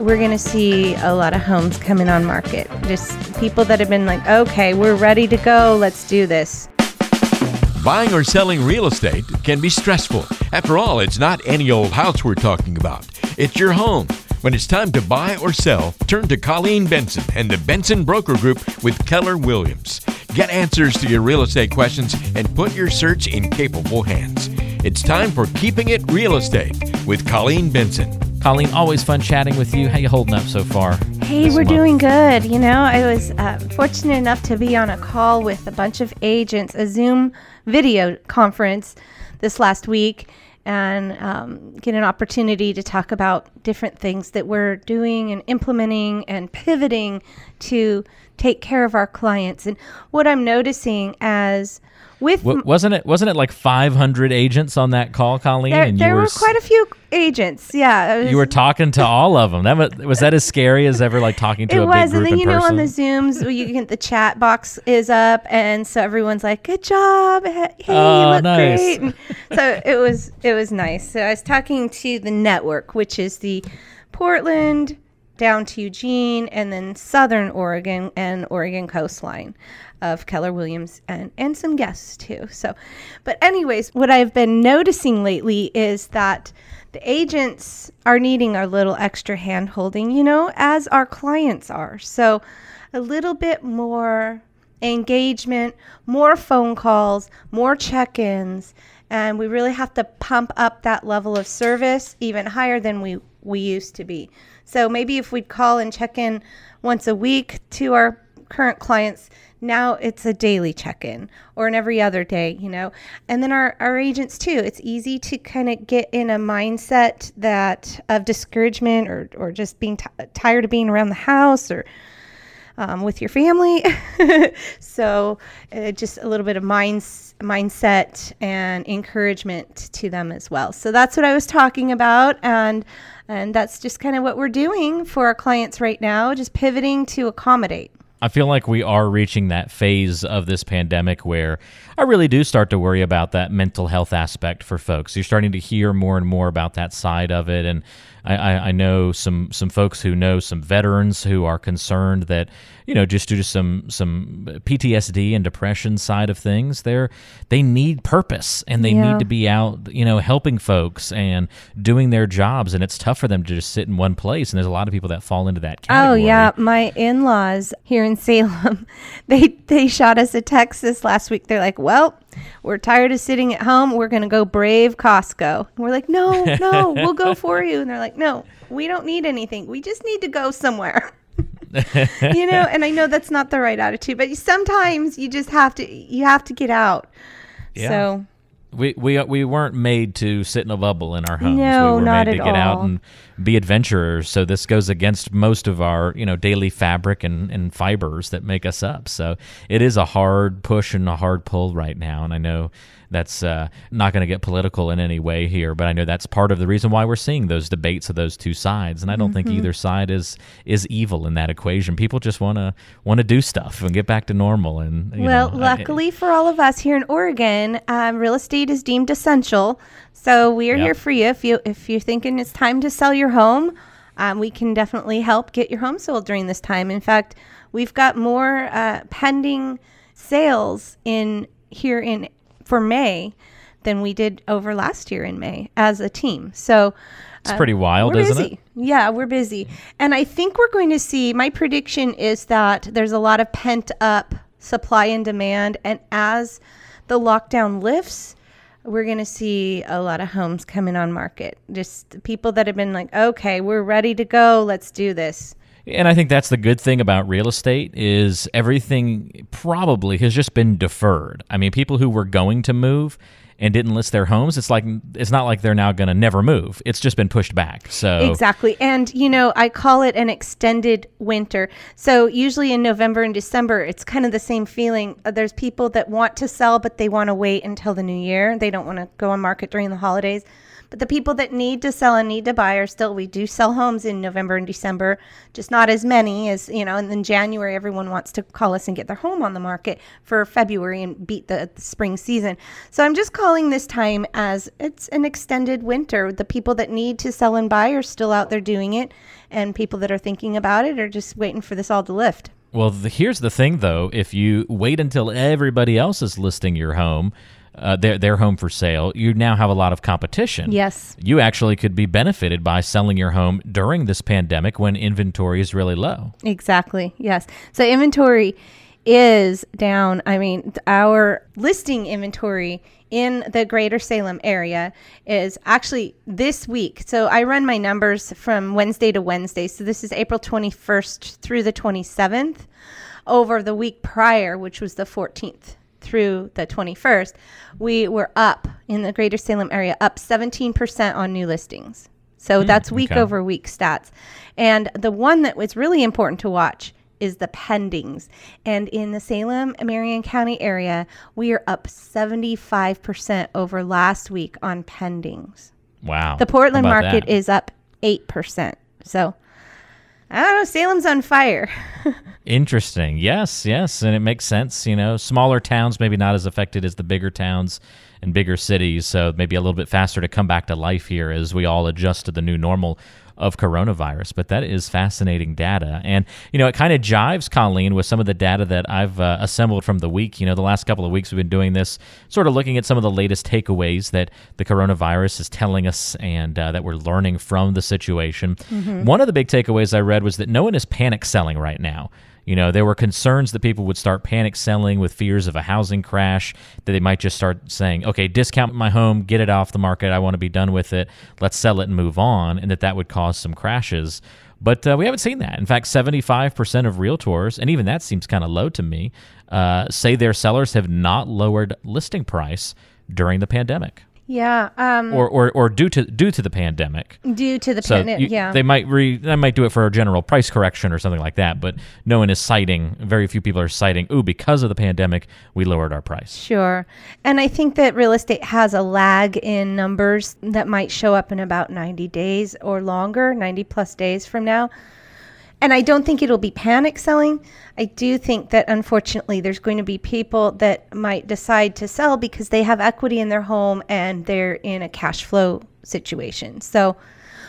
we're going to see a lot of homes coming on market. Just people that have been like, okay, we're ready to go. Let's do this. Buying or selling real estate can be stressful. After all, it's not any old house we're talking about, it's your home. When it's time to buy or sell, turn to Colleen Benson and the Benson Broker Group with Keller Williams. Get answers to your real estate questions and put your search in capable hands. It's time for Keeping It Real Estate with Colleen Benson. Colleen, always fun chatting with you. How you holding up so far? Hey, we're month? doing good. You know, I was uh, fortunate enough to be on a call with a bunch of agents, a Zoom video conference this last week, and um, get an opportunity to talk about different things that we're doing and implementing and pivoting to take care of our clients. And what I'm noticing as with w- wasn't it wasn't it like 500 agents on that call, Colleen? There, and there were, were quite a few agents. Yeah, was, you were talking to all of them. That was, was that as scary as ever like talking to it a was, big group and then you know on the zooms you get the chat box is up, and so everyone's like, "Good job, hey, oh, you look nice. great." And so it was it was nice. So I was talking to the network, which is the Portland down to Eugene and then Southern Oregon and Oregon coastline of Keller Williams and, and some guests too. So, but, anyways, what I've been noticing lately is that the agents are needing a little extra hand holding, you know, as our clients are. So, a little bit more engagement, more phone calls, more check ins. And we really have to pump up that level of service even higher than we, we used to be. So maybe if we'd call and check in once a week to our current clients, now it's a daily check in or an every other day, you know. And then our, our agents too, it's easy to kind of get in a mindset that of discouragement or, or just being t- tired of being around the house or um, with your family. so uh, just a little bit of minds, mindset and encouragement to them as well. So that's what I was talking about. And and that's just kind of what we're doing for our clients right now, just pivoting to accommodate. I feel like we are reaching that phase of this pandemic where I really do start to worry about that mental health aspect for folks. You're starting to hear more and more about that side of it, and I, I, I know some some folks who know some veterans who are concerned that you know just due to some some PTSD and depression side of things, they're they need purpose and they yeah. need to be out you know helping folks and doing their jobs, and it's tough for them to just sit in one place. And there's a lot of people that fall into that oh, category. Oh yeah, my in-laws here in Salem, they they shot us a text this last week. They're like, well we're tired of sitting at home. We're going to go brave Costco. And we're like, no, no, we'll go for you. And they're like, no, we don't need anything. We just need to go somewhere. you know, and I know that's not the right attitude, but sometimes you just have to, you have to get out. Yeah. So we we uh, we weren't made to sit in a bubble in our homes. No, we were not made to get all. out and be adventurers. So this goes against most of our you know daily fabric and, and fibers that make us up. So it is a hard push and a hard pull right now. And I know that's uh, not going to get political in any way here, but I know that's part of the reason why we're seeing those debates of those two sides. And I don't mm-hmm. think either side is is evil in that equation. People just want to want to do stuff and get back to normal. And well, know, luckily I, for all of us here in Oregon, um, real estate is deemed essential. So we are yep. here for you. If you if you're thinking it's time to sell your home, um, we can definitely help get your home sold during this time. In fact, we've got more uh, pending sales in here in for May than we did over last year in May as a team. So it's pretty um, wild, isn't busy. it? Yeah, we're busy. And I think we're going to see, my prediction is that there's a lot of pent up supply and demand. And as the lockdown lifts, we're going to see a lot of homes coming on market. Just people that have been like, okay, we're ready to go. Let's do this. And I think that's the good thing about real estate is everything probably has just been deferred. I mean, people who were going to move and didn't list their homes, it's like it's not like they're now going to never move. It's just been pushed back. So Exactly. And you know, I call it an extended winter. So usually in November and December, it's kind of the same feeling. Uh, there's people that want to sell but they want to wait until the new year. They don't want to go on market during the holidays. But the people that need to sell and need to buy are still, we do sell homes in November and December, just not as many as, you know, and then January, everyone wants to call us and get their home on the market for February and beat the, the spring season. So I'm just calling this time as it's an extended winter. The people that need to sell and buy are still out there doing it, and people that are thinking about it are just waiting for this all to lift. Well, the, here's the thing, though. If you wait until everybody else is listing your home, uh, their their home for sale, you now have a lot of competition. Yes. You actually could be benefited by selling your home during this pandemic when inventory is really low. Exactly. Yes. So inventory is down. I mean, our listing inventory in the greater Salem area is actually this week. So I run my numbers from Wednesday to Wednesday. So this is April 21st through the 27th over the week prior, which was the 14th through the 21st, we were up in the greater Salem area, up 17% on new listings. So mm, that's week okay. over week stats. And the one that was really important to watch is the pendings. And in the Salem, Marion County area, we are up 75% over last week on pendings. Wow. The Portland market that? is up 8%. So I don't know. Salem's on fire. Interesting. Yes, yes, and it makes sense. You know, smaller towns maybe not as affected as the bigger towns and bigger cities, so maybe a little bit faster to come back to life here as we all adjust to the new normal of coronavirus. But that is fascinating data. And, you know, it kind of jives, Colleen, with some of the data that I've uh, assembled from the week. You know, the last couple of weeks we've been doing this, sort of looking at some of the latest takeaways that the coronavirus is telling us and uh, that we're learning from the situation. Mm-hmm. One of the big takeaways I read was that no one is panic selling right now. You know, there were concerns that people would start panic selling with fears of a housing crash, that they might just start saying, okay, discount my home, get it off the market, I want to be done with it, let's sell it and move on, and that that would cause some crashes. But uh, we haven't seen that. In fact, 75% of realtors, and even that seems kind of low to me, uh, say their sellers have not lowered listing price during the pandemic. Yeah. Um, or, or or due to due to the pandemic. Due to the so pandemic, yeah. They might re they might do it for a general price correction or something like that, but no one is citing. Very few people are citing. Ooh, because of the pandemic, we lowered our price. Sure, and I think that real estate has a lag in numbers that might show up in about ninety days or longer, ninety plus days from now and I don't think it'll be panic selling. I do think that unfortunately there's going to be people that might decide to sell because they have equity in their home and they're in a cash flow situation. So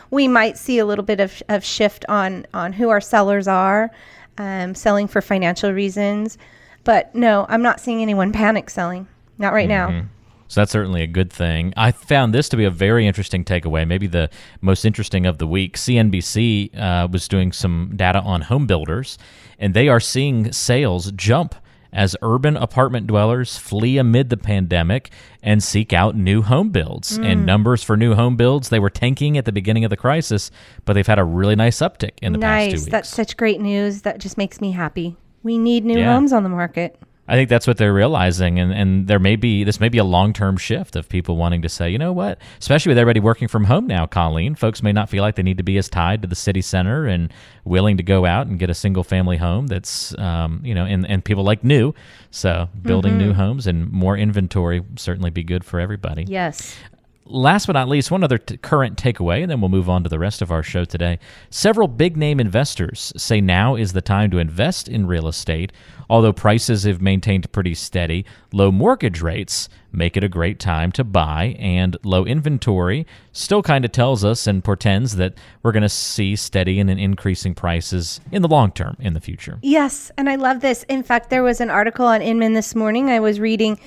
we might see a little bit of, of shift on on who our sellers are, um, selling for financial reasons. But no, I'm not seeing anyone panic selling. Not right mm-hmm. now. So that's certainly a good thing. I found this to be a very interesting takeaway, maybe the most interesting of the week. CNBC uh, was doing some data on home builders, and they are seeing sales jump as urban apartment dwellers flee amid the pandemic and seek out new home builds. Mm. And numbers for new home builds, they were tanking at the beginning of the crisis, but they've had a really nice uptick in the nice. past two weeks. Nice. That's such great news. That just makes me happy. We need new yeah. homes on the market. I think that's what they're realizing, and, and there may be this may be a long term shift of people wanting to say, you know what, especially with everybody working from home now, Colleen, folks may not feel like they need to be as tied to the city center and willing to go out and get a single family home that's, um, you know, and, and people like new. So building mm-hmm. new homes and more inventory certainly be good for everybody. Yes last but not least, one other t- current takeaway, and then we'll move on to the rest of our show today. Several big name investors say now is the time to invest in real estate. Although prices have maintained pretty steady, low mortgage rates make it a great time to buy, and low inventory still kind of tells us and portends that we're going to see steady and increasing prices in the long term in the future. Yes, and I love this. In fact, there was an article on Inman this morning I was reading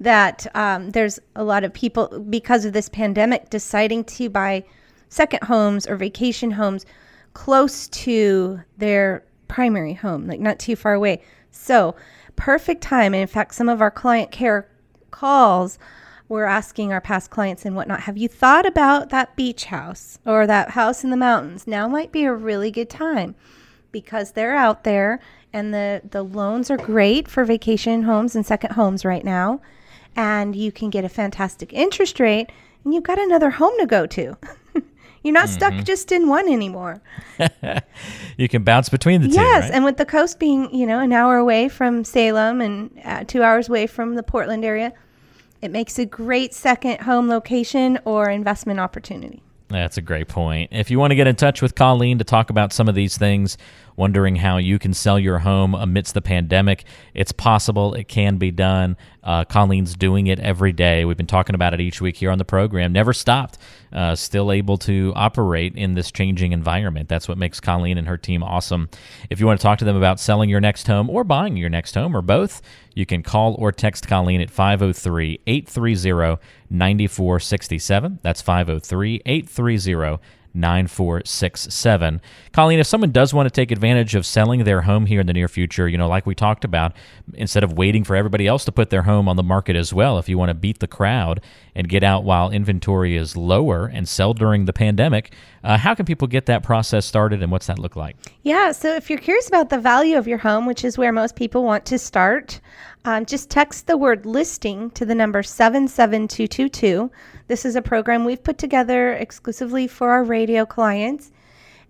that um, there's a lot of people because of this pandemic deciding to buy second homes or vacation homes close to their primary home, like not too far away. So, perfect time. And in fact, some of our client care calls we're asking our past clients and whatnot, have you thought about that beach house or that house in the mountains? Now might be a really good time because they're out there and the, the loans are great for vacation homes and second homes right now and you can get a fantastic interest rate and you've got another home to go to. You're not mm-hmm. stuck just in one anymore. you can bounce between the yes, two. Yes, right? and with the coast being, you know, an hour away from Salem and uh, two hours away from the Portland area, It makes a great second home location or investment opportunity. That's a great point. If you want to get in touch with Colleen to talk about some of these things, wondering how you can sell your home amidst the pandemic, it's possible. It can be done. Uh, Colleen's doing it every day. We've been talking about it each week here on the program. Never stopped. Uh, still able to operate in this changing environment. That's what makes Colleen and her team awesome. If you want to talk to them about selling your next home or buying your next home or both, you can call or text Colleen at 503 830 9467. That's 503 830 9467. Colleen, if someone does want to take advantage of selling their home here in the near future, you know, like we talked about, instead of waiting for everybody else to put their home on the market as well, if you want to beat the crowd and get out while inventory is lower and sell during the pandemic, uh, how can people get that process started and what's that look like? Yeah, so if you're curious about the value of your home, which is where most people want to start, um, just text the word listing to the number 77222. This is a program we've put together exclusively for our radio clients.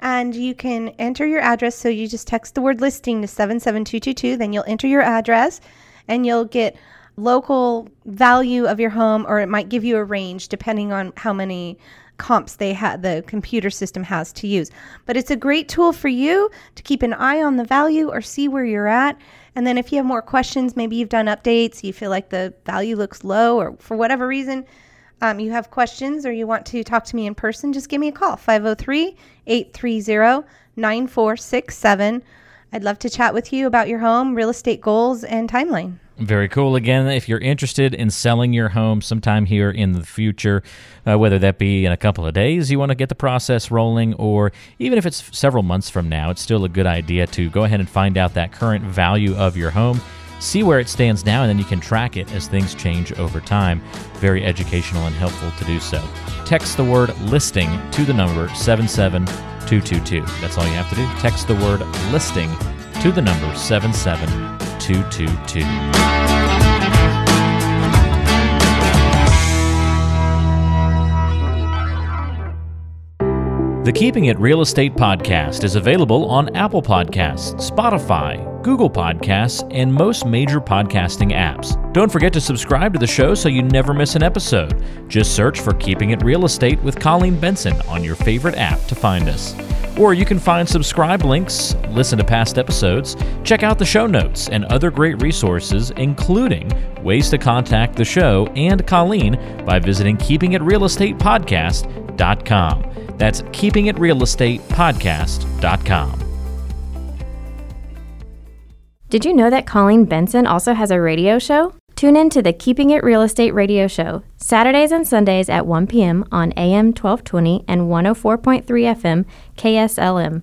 And you can enter your address. So you just text the word listing to 77222. Then you'll enter your address and you'll get local value of your home, or it might give you a range depending on how many comps they had the computer system has to use. But it's a great tool for you to keep an eye on the value or see where you're at. And then if you have more questions, maybe you've done updates, you feel like the value looks low, or for whatever reason, um, you have questions or you want to talk to me in person, just give me a call 503 830 9467. I'd love to chat with you about your home, real estate goals, and timeline. Very cool. Again, if you're interested in selling your home sometime here in the future, uh, whether that be in a couple of days, you want to get the process rolling, or even if it's several months from now, it's still a good idea to go ahead and find out that current value of your home, see where it stands now, and then you can track it as things change over time. Very educational and helpful to do so. Text the word listing to the number 77222. That's all you have to do. Text the word listing to the number 77222. The Keeping It Real Estate podcast is available on Apple Podcasts, Spotify, Google Podcasts, and most major podcasting apps. Don't forget to subscribe to the show so you never miss an episode. Just search for Keeping It Real Estate with Colleen Benson on your favorite app to find us. Or you can find subscribe links, listen to past episodes, check out the show notes, and other great resources, including ways to contact the show and Colleen by visiting keepingitrealestatepodcast.com. That's keepingitrealestatepodcast.com. Did you know that Colleen Benson also has a radio show? Tune in to the Keeping It Real Estate radio show, Saturdays and Sundays at 1 p.m. on AM 1220 and 104.3 FM KSLM.